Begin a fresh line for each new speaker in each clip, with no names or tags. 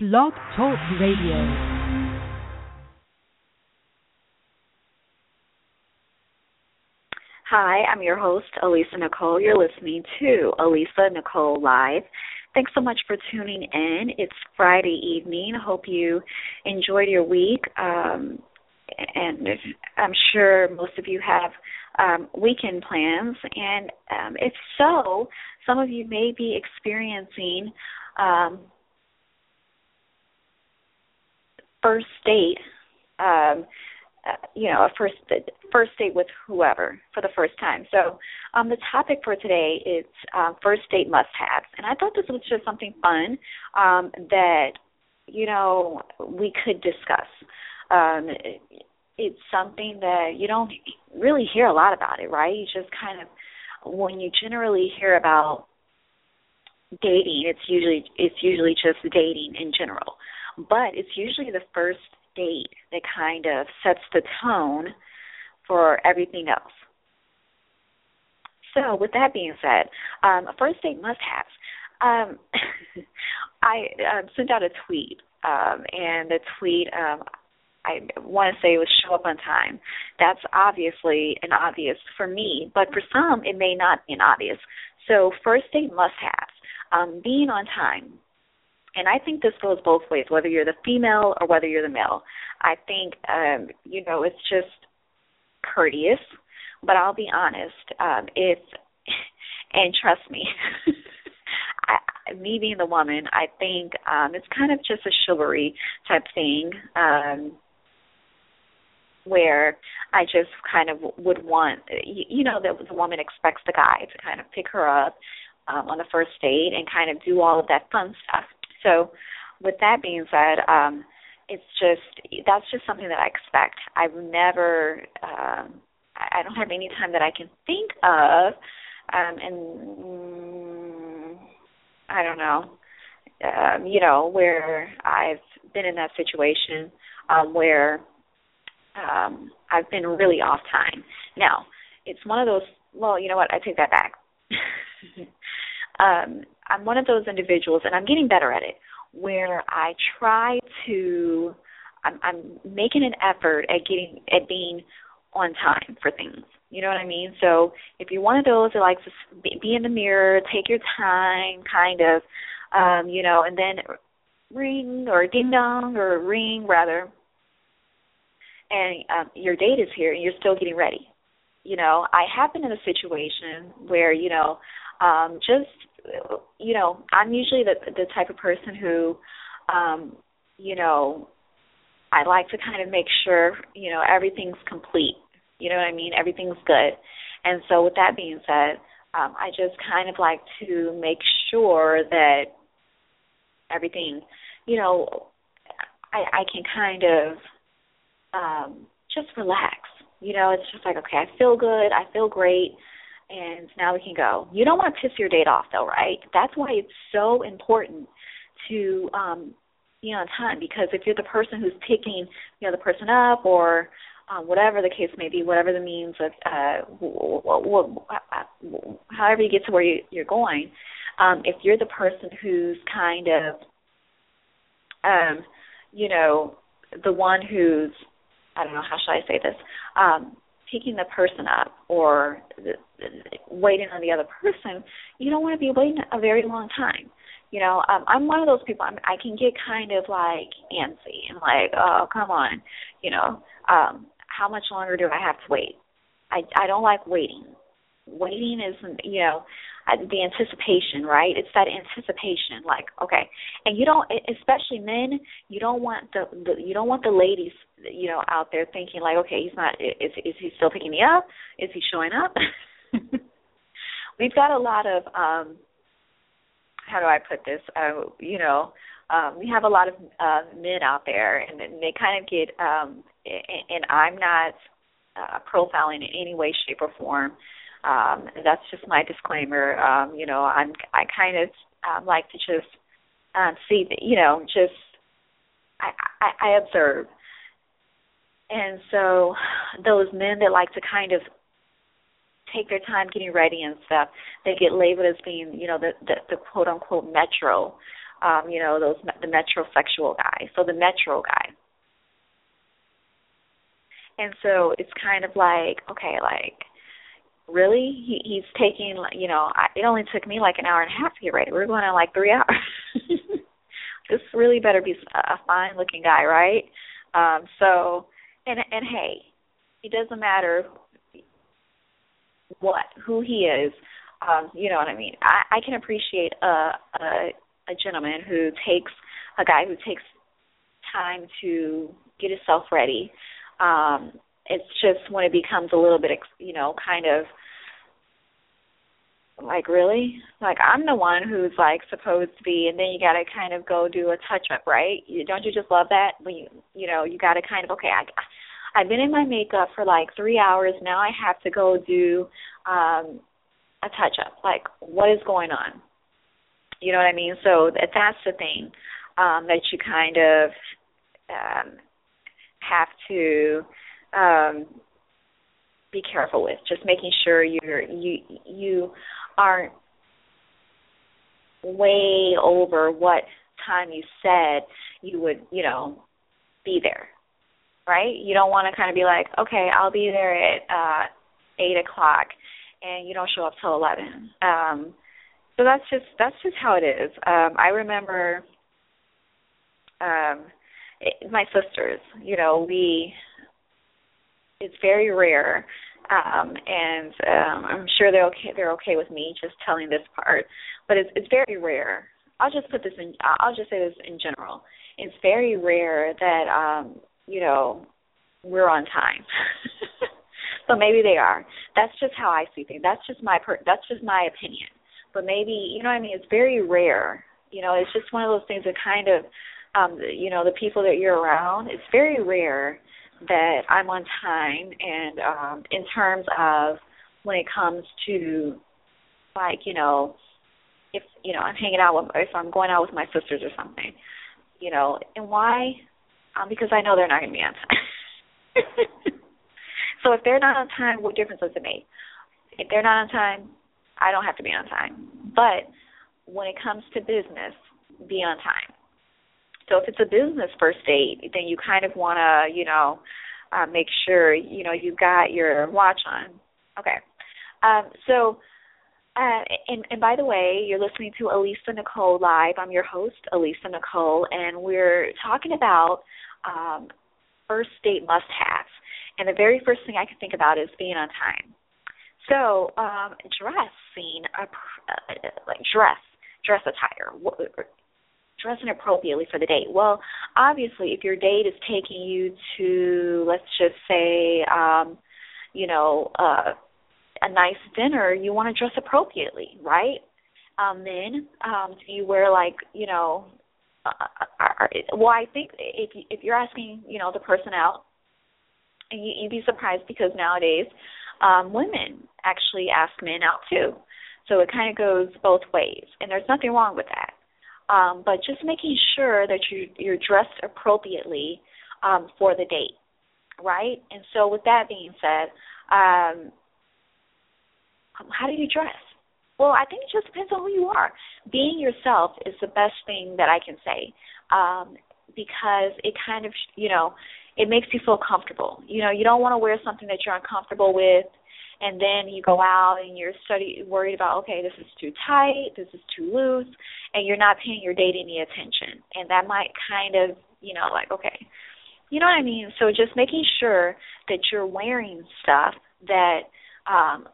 Blog Talk Radio.
Hi, I'm your host, Alisa Nicole. You're listening to Alisa Nicole Live. Thanks so much for tuning in. It's Friday evening. Hope you enjoyed your week. Um, and I'm sure most of you have um, weekend plans. And um, if so, some of you may be experiencing um, first date, um, uh, you know, a first first date with whoever for the first time. So, um, the topic for today is uh, first date must-haves, and I thought this was just something fun um, that you know we could discuss. Um, it's something that you don't really hear a lot about it, right? You just kind of when you generally hear about dating, it's usually it's usually just dating in general but it's usually the first date that kind of sets the tone for everything else. So, with that being said, um, a first date must have. Um, I uh, sent out a tweet, um, and the tweet um, I want to say it was show up on time. That's obviously an obvious for me, but for some it may not be an obvious. So, first date must have um, being on time, and I think this goes both ways, whether you're the female or whether you're the male. I think um, you know it's just courteous, but I'll be honest. Um, if and trust me, I, me being the woman, I think um, it's kind of just a chivalry type thing. Um, where I just kind of would want, you know, that the woman expects the guy to kind of pick her up um, on the first date and kind of do all of that fun stuff. So, with that being said, um, it's just that's just something that I expect. I've never, um, I don't have any time that I can think of, um, and mm, I don't know, um, you know, where I've been in that situation um, where um, I've been really off time. Now, it's one of those. Well, you know what? I take that back. um, I'm one of those individuals, and I'm getting better at it, where I try to. I'm, I'm making an effort at getting at being on time for things. You know what I mean? So if you're one of those that likes to be in the mirror, take your time, kind of, um, you know, and then ring or ding dong or ring rather, and um, your date is here and you're still getting ready. You know, I have been in a situation where you know, um, just you know, I'm usually the the type of person who, um, you know, I like to kind of make sure you know everything's complete. You know what I mean? Everything's good. And so, with that being said, um, I just kind of like to make sure that everything, you know, I, I can kind of um, just relax. You know, it's just like okay, I feel good, I feel great and now we can go. You don't want to piss your date off though, right? That's why it's so important to um be on time because if you're the person who's picking, you know, the person up or um, whatever the case may be, whatever the means of uh, however you get to where you, you're going, um, if you're the person who's kind of, um, you know, the one who's, I don't know how should I say this, um, picking the person up or waiting on the other person, you don't want to be waiting a very long time. You know, um, I'm one of those people. I'm, I can get kind of like antsy and like, oh, come on, you know, um, how much longer do I have to wait? I I don't like waiting. Waiting isn't, you know, the anticipation, right? It's that anticipation, like okay, and you don't, especially men, you don't want the, the you don't want the ladies, you know, out there thinking like, okay, he's not, is is he still picking me up? Is he showing up? We've got a lot of, um how do I put this? Uh, you know, um, we have a lot of uh, men out there, and they kind of get, um, and I'm not uh, profiling in any way, shape, or form um, and that's just my disclaimer. Um, you know, I'm I kind of um, like to just um, see that you know just I, I, I observe, and so those men that like to kind of take their time getting ready and stuff, they get labeled as being you know the the, the quote unquote metro. um, you know, those the metrosexual guy. So the metro guy. And so it's kind of like, okay, like really? He he's taking you know I, it only took me like an hour and a half to get ready. We're going in like three hours. This really better be a fine looking guy right? Um so and and hey it doesn't matter what who he is. Um you know what i mean? I i can appreciate a a a gentleman who takes a guy who takes time to get himself ready. Um it's just when it becomes a little bit you know kind of like really? Like i'm the one who's like supposed to be and then you got to kind of go do a touch up right? You don't you just love that? When you you know you got to kind of okay i i've been in my makeup for like 3 hours. Now i have to go do um a touch up like what is going on? You know what i mean? So that that's the thing um that you kind of um have to um be careful with. Just making sure you're you you aren't way over what time you said you would, you know, be there. Right? You don't want to kind of be like, okay, I'll be there at uh eight o'clock, and you don't show up till eleven. Um, so that's just that's just how it is. Um, I remember um, it, my sisters. You know, we. It's very rare um, and um, I'm sure they're okay. They're okay with me just telling this part, but it's it's very rare. I'll just put this in. I'll just say this in general. It's very rare that um, you know we're on time. but maybe they are. That's just how I see things. That's just my per- that's just my opinion. But maybe you know what I mean. It's very rare. You know, it's just one of those things that kind of um, you know the people that you're around. It's very rare that I'm on time and um in terms of when it comes to like, you know, if you know, I'm hanging out with if I'm going out with my sisters or something, you know, and why? Um, because I know they're not gonna be on time. so if they're not on time, what difference does it make? If they're not on time, I don't have to be on time. But when it comes to business, be on time. So if it's a business first date, then you kind of want to, you know, uh, make sure you know you've got your watch on. Okay. Um, so, uh, and, and by the way, you're listening to Alisa Nicole live. I'm your host, Alisa Nicole, and we're talking about um, first date must-haves. And the very first thing I can think about is being on time. So, um, dressing, uh, like dress, dress attire dressing appropriately for the date? Well, obviously, if your date is taking you to, let's just say, um, you know, uh, a nice dinner, you want to dress appropriately, right? Um, then, um, do you wear like, you know, uh, are, uh, uh, well, I think if if you're asking, you know, the person out, you, you'd be surprised because nowadays, um, women actually ask men out too. So it kind of goes both ways, and there's nothing wrong with that um, but just making sure that you you're dressed appropriately um, for the date, right? And so, with that being said, um, how do you dress? Well, I think it just depends on who you are. Being yourself is the best thing that I can say um, because it kind of, you know, it makes you feel comfortable. You know, you don't want to wear something that you're uncomfortable with and then you go out and you're study worried about okay this is too tight this is too loose and you're not paying your date any attention. And that might kind of you know like okay. You know what i mean? So just making sure that you're wearing stuff that um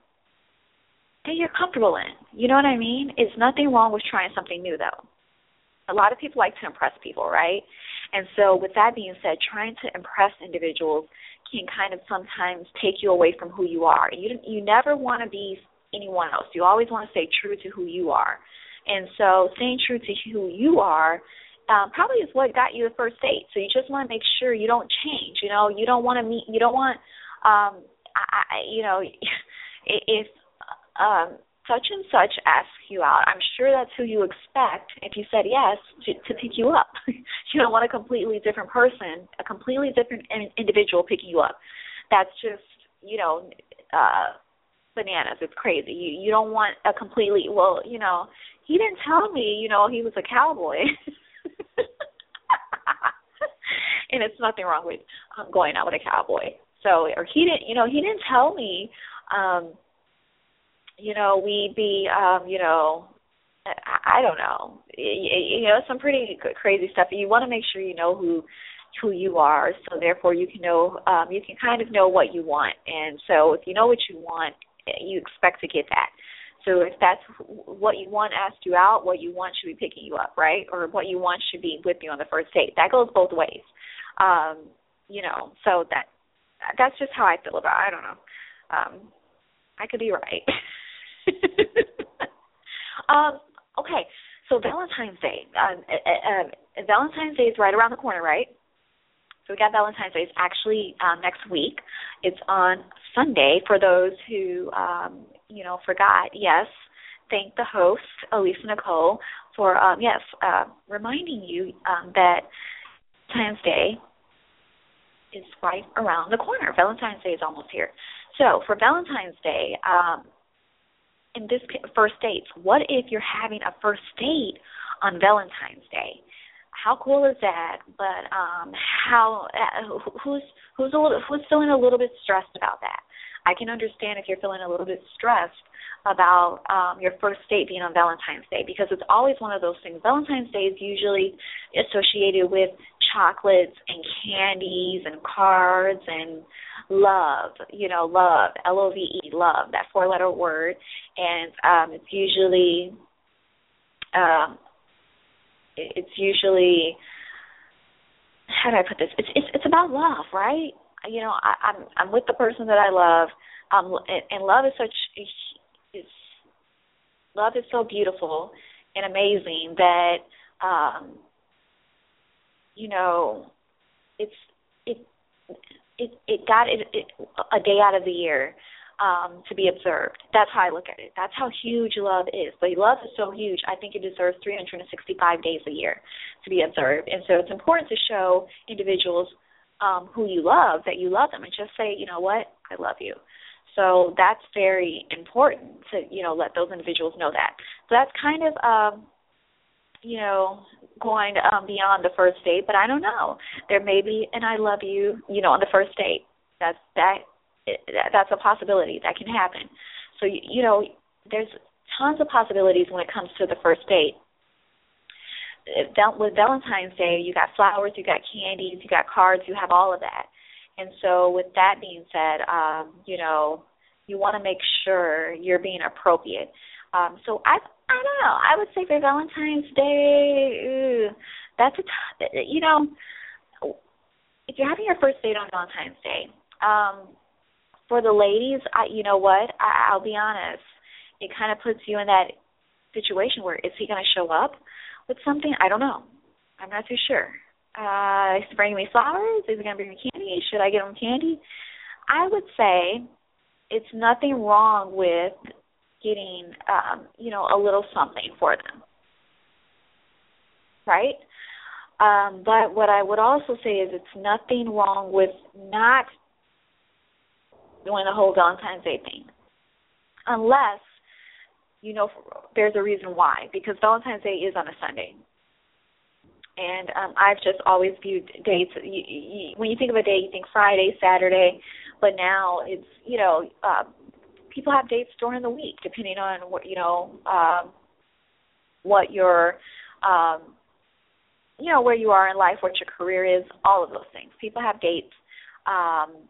that you're comfortable in. You know what i mean? It's nothing wrong with trying something new though. A lot of people like to impress people right? And so with that being said trying to impress individuals can kind of sometimes take you away from who you are. You you never want to be anyone else. You always want to stay true to who you are. And so staying true to who you are um, probably is what got you the first date. So you just want to make sure you don't change. You know, you don't want to meet. You don't want, um, I, you know, if um, such and such asks you out, I'm sure that's who you expect if you said yes to, to pick you up. you don't want a completely different person, a completely different individual picking you up. That's just, you know, uh bananas. It's crazy. You you don't want a completely well, you know, he didn't tell me, you know, he was a cowboy. and it's nothing wrong with um, going out with a cowboy. So, or he didn't, you know, he didn't tell me, um, you know, we'd be, um, you know, I, I don't know, you, you know, some pretty crazy stuff. You want to make sure you know who who you are, so therefore you can know, um, you can kind of know what you want. And so, if you know what you want, you expect to get that. So if that's what you want asked you out, what you want should be picking you up, right? Or what you want should be with you on the first date. That goes both ways. Um, you know, so that that's just how I feel about it. I don't know. Um, I could be right. um, okay, so Valentine's Day. Um, uh, uh, Valentine's Day is right around the corner, right? So we got Valentine's Day. It's actually um, next week. It's on Sunday for those who um, you know forgot. Yes, thank the host Alisa Nicole for um, yes uh, reminding you um, that Valentine's Day is right around the corner. Valentine's Day is almost here. So for Valentine's Day, um, in this first dates, what if you're having a first date on Valentine's Day? How cool is that? But um, how uh, who's who's a little, who's feeling a little bit stressed about that? I can understand if you're feeling a little bit stressed about um, your first date being on Valentine's Day because it's always one of those things. Valentine's Day is usually associated with chocolates and candies and cards and love, you know, love, L O V E, love, that four letter word. And um it's usually um it's usually how do I put this? It's it's it's about love, right? You know, I, I'm I'm with the person that I love, um, and, and love is such is love is so beautiful and amazing that um, you know, it's it it it got it, it a day out of the year um, to be observed. That's how I look at it. That's how huge love is. But love is so huge. I think it deserves 365 days a year to be observed. And so it's important to show individuals um, who you love that you love them, and just say, you know what, I love you. So that's very important to you know let those individuals know that. So that's kind of um, you know going um, beyond the first date, but I don't know. There may be an I love you, you know, on the first date. That's that that's a possibility that can happen. So you know, there's tons of possibilities when it comes to the first date. With Valentine's Day, you got flowers, you got candies, you got cards, you have all of that. And so, with that being said, um, you know, you want to make sure you're being appropriate. Um, so I, I don't know. I would say for Valentine's Day, ew, that's a, t- you know, if you're having your first date on Valentine's Day, um, for the ladies, I, you know what? I, I'll be honest. It kind of puts you in that situation where is he going to show up with something? I don't know. I'm not too sure. Uh, is he bringing me flowers? Is he going to bring me candy? Should I get him candy? I would say it's nothing wrong with getting, um, you know, a little something for them, right? Um, but what I would also say is it's nothing wrong with not doing the whole Valentine's Day thing, unless you know there's a reason why. Because Valentine's Day is on a Sunday, and um, I've just always viewed dates. You, you, when you think of a day, you think Friday, Saturday, but now it's you know uh, people have dates during the week, depending on what you know um, what your um, you know where you are in life, what your career is, all of those things. People have dates. Um,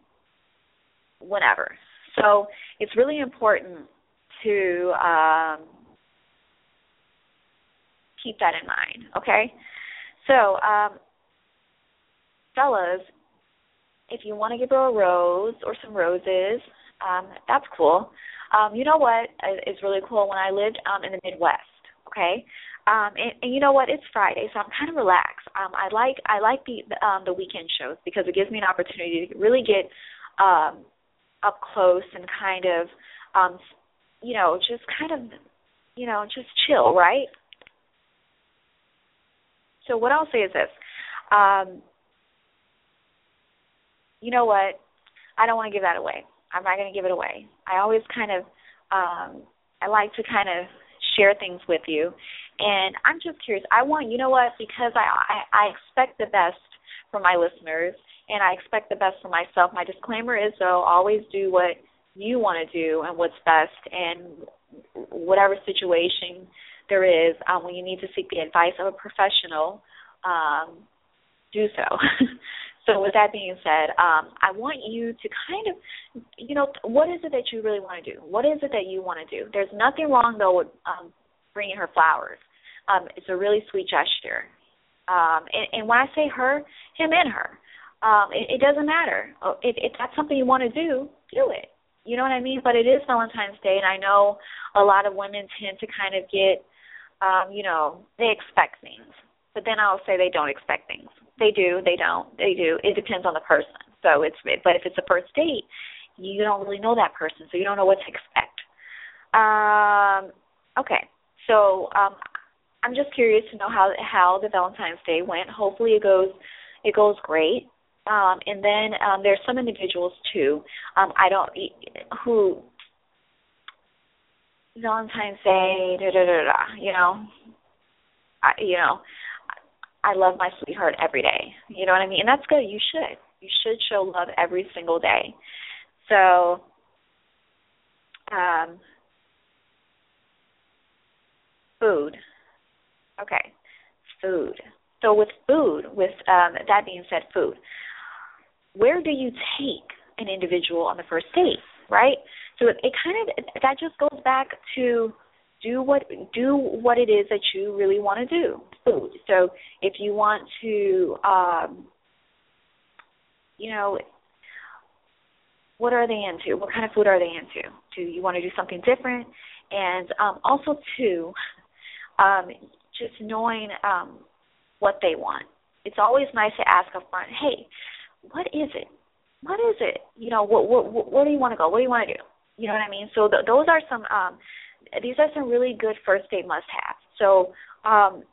whenever. So it's really important to um, keep that in mind. Okay, so um, fellas, if you want to give her a rose or some roses, um, that's cool. Um, you know what is really cool? When I lived um, in the Midwest, okay, um, and, and you know what? It's Friday, so I'm kind of relaxed. Um, I like I like the um, the weekend shows because it gives me an opportunity to really get um, up close and kind of um you know just kind of you know just chill right so what i'll say is this um you know what i don't want to give that away i'm not going to give it away i always kind of um i like to kind of share things with you. And I'm just curious. I want you know what because I I, I expect the best from my listeners and I expect the best for myself. My disclaimer is though always do what you want to do and what's best and whatever situation there is um, when you need to seek the advice of a professional um, do so so with that being said um, i want you to kind of you know what is it that you really want to do? What is it that you want to do? There's nothing wrong though with um, bringing her flowers. Um, it's a really sweet gesture. Um, and, and when i say her him and her. Um, it, it doesn't matter. Oh, if, if that's something you want to do do it. You know what I mean? But it is Valentine's Day, and I know a lot of women tend to kind of get, um, you know, they expect things. But then I'll say they don't expect things. They do, they don't, they do. It depends on the person. So it's, but if it's a first date, you don't really know that person, so you don't know what to expect. Um, okay, so um, I'm just curious to know how how the Valentine's Day went. Hopefully, it goes it goes great. Um, and then um, there's some individuals too. Um, I don't who Valentine's Day, da da da da. You know, I, you know, I love my sweetheart every day. You know what I mean? And that's good. You should. You should show love every single day. So, um, food. Okay, food. So with food, with um, that being said, food where do you take an individual on the first date, right? So it, it kind of that just goes back to do what do what it is that you really want to do. So if you want to, um, you know, what are they into? What kind of food are they into? Do you want to do something different? And um, also too, um, just knowing um, what they want. It's always nice to ask up front, hey, what is it? What is it? You know, what what what, where do you want to go? What do you want to do? You know what I mean? So th- those are some um these are some really good first date must haves. So um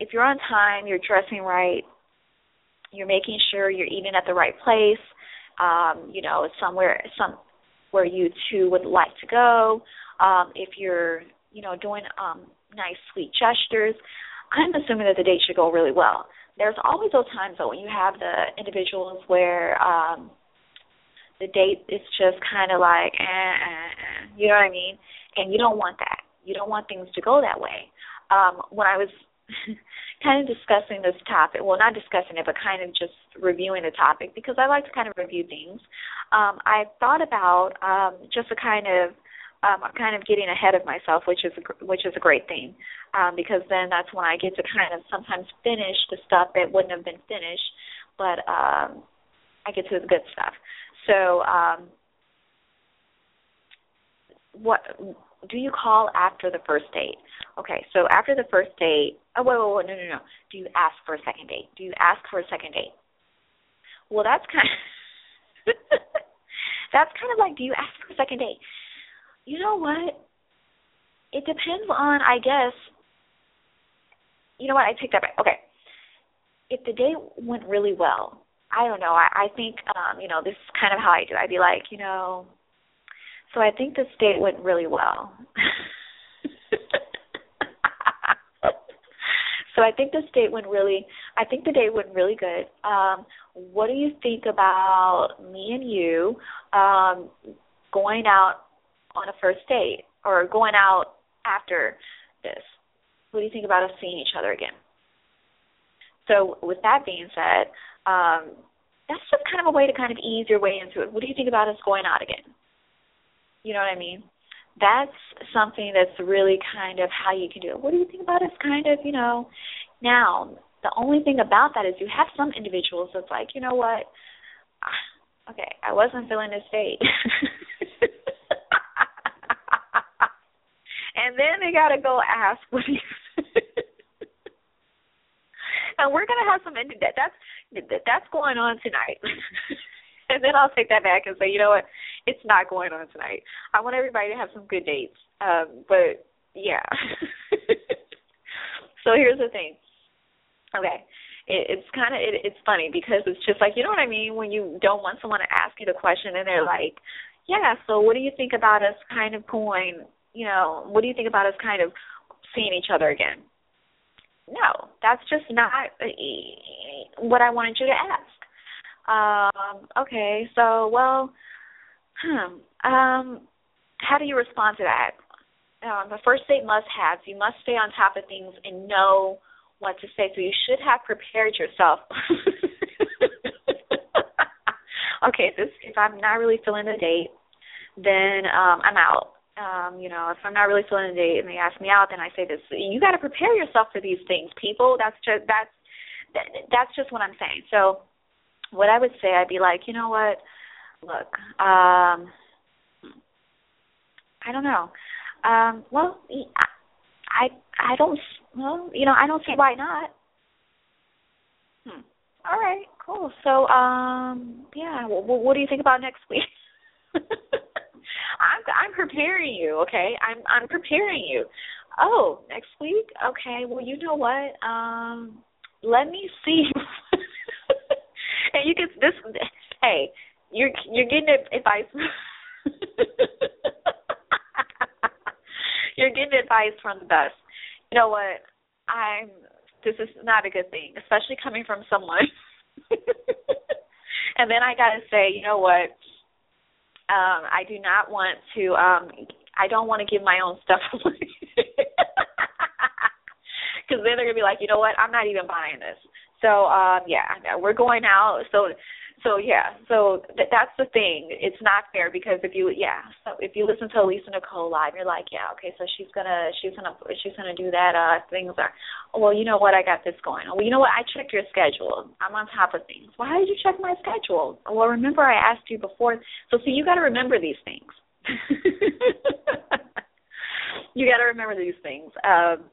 if you're on time, you're dressing right, you're making sure you're eating at the right place, um, you know, somewhere some where you two would like to go. Um, if you're, you know, doing um nice sweet gestures, I'm assuming that the date should go really well there's always those times though when you have the individuals where um the date is just kind of like eh, eh, eh, you know what I mean? And you don't want that. You don't want things to go that way. Um when I was kind of discussing this topic well not discussing it but kind of just reviewing the topic because I like to kind of review things um I thought about um just a kind of um, I'm kind of getting ahead of myself, which is a, which is a great thing, um, because then that's when I get to kind of sometimes finish the stuff that wouldn't have been finished, but um, I get to the good stuff. So, um, what do you call after the first date? Okay, so after the first date, oh wait, wait, wait, no, no, no. Do you ask for a second date? Do you ask for a second date? Well, that's kind of that's kind of like, do you ask for a second date? you know what? It depends on, I guess. You know what? I take that back. Okay. If the day went really well, I don't know. I, I think, um, you know, this is kind of how I do. I'd be like, you know, so I think this date went really well. so I think this date went really. I think the date went really good. Um, what do you think about me and you um, going out on a first date or going out after this? What do you think about us seeing each other again? So, with that being said, um, that's just kind of a way to kind of ease your way into it. What do you think about us going out again? You know what I mean? That's something that's really kind of how you can do it. What do you think about us kind of, you know? Now, the only thing about that is you have some individuals that's like, you know what? Okay, I wasn't feeling this date. and then they got to go ask what he. And we're gonna have some that that's that's going on tonight. and then I'll take that back and say, you know what, it's not going on tonight. I want everybody to have some good dates. Um, but yeah. so here's the thing. Okay. It, it's kind of it, it's funny because it's just like you know what I mean when you don't want someone to ask you the question and they're like, yeah. So what do you think about us kind of going you know, what do you think about us kind of seeing each other again? No, that's just not uh, what I wanted you to ask. Um, okay, so well, hmm, um, how do you respond to that? Um, the first date must have you must stay on top of things and know what to say. So you should have prepared yourself. okay, this if I'm not really feeling the date, then um I'm out. Um, you know, if I'm not really feeling the date and they ask me out, then I say this: you got to prepare yourself for these things, people. That's just that's that, that's just what I'm saying. So, what I would say, I'd be like, you know what? Look, um, I don't know. Um, well, I I don't well, you know, I don't see why not. Hmm. All right, cool. So, um, yeah, well, what do you think about next week? Preparing you, okay? I'm I'm preparing you. Oh, next week? Okay. Well, you know what? Um, let me see. and you get this. Hey, you're you're getting advice. you're getting advice from the best. You know what? I'm. This is not a good thing, especially coming from someone. and then I gotta say, you know what? Um, I do not want to. Um, I don't want to give my own stuff away. Because then they're gonna be like, you know what? I'm not even buying this. So um, yeah, we're going out. So so yeah, so th- that's the thing. It's not fair because if you yeah, so if you listen to Lisa Nicole live, you're like, yeah, okay, so she's gonna she's gonna she's gonna do that. Uh, things are, well, you know what, I got this going. Well, you know what, I checked your schedule. I'm on top of things. Why did you check my schedule? Well, remember I asked you before. So see, you got to remember these things. you got to remember these things. Um,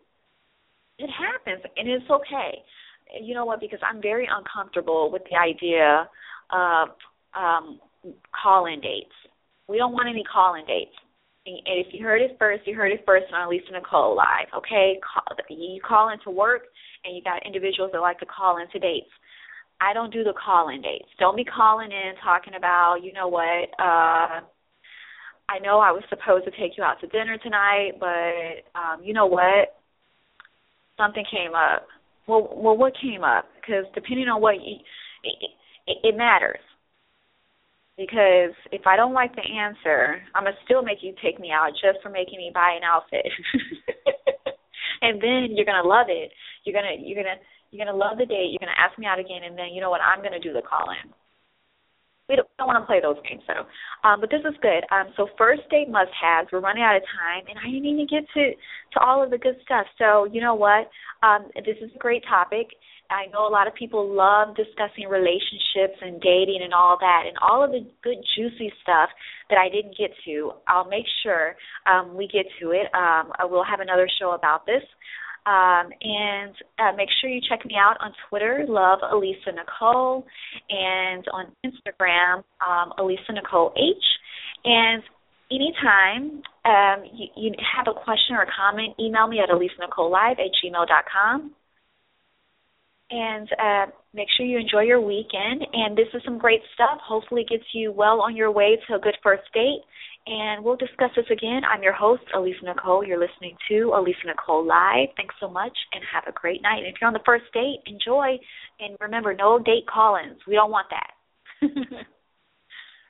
it happens, and it's okay. You know what? Because I'm very uncomfortable with the idea uh, um, call-in dates. We don't want any call-in dates. And if you heard it first, you heard it first on Lisa Nicole Live. Okay, call, you call into work, and you got individuals that like to call into dates. I don't do the call-in dates. Don't be calling in talking about, you know what, uh, I know I was supposed to take you out to dinner tonight, but um, you know what? Something came up. Well, well, what came up? Because depending on what you, it, it matters because if I don't like the answer, I'm gonna still make you take me out just for making me buy an outfit. and then you're gonna love it. You're gonna you're gonna you're gonna love the date. You're gonna ask me out again, and then you know what? I'm gonna do the call in. We don't, don't want to play those games though. Um, but this is good. Um, so first date must haves. We're running out of time, and I didn't even get to to all of the good stuff. So you know what? Um, this is a great topic. I know a lot of people love discussing relationships and dating and all that, and all of the good, juicy stuff that I didn't get to. I'll make sure um, we get to it. Um, we'll have another show about this. Um, and uh, make sure you check me out on Twitter, love Alisa Nicole, and on Instagram, um, Alisa Nicole H. And anytime um, you, you have a question or comment, email me at Live at gmail.com and uh, make sure you enjoy your weekend. And this is some great stuff. Hopefully, it gets you well on your way to a good first date. And we'll discuss this again. I'm your host, Alisa Nicole. You're listening to Alisa Nicole Live. Thanks so much, and have a great night. And if you're on the first date, enjoy. And remember, no date call ins. We don't want that.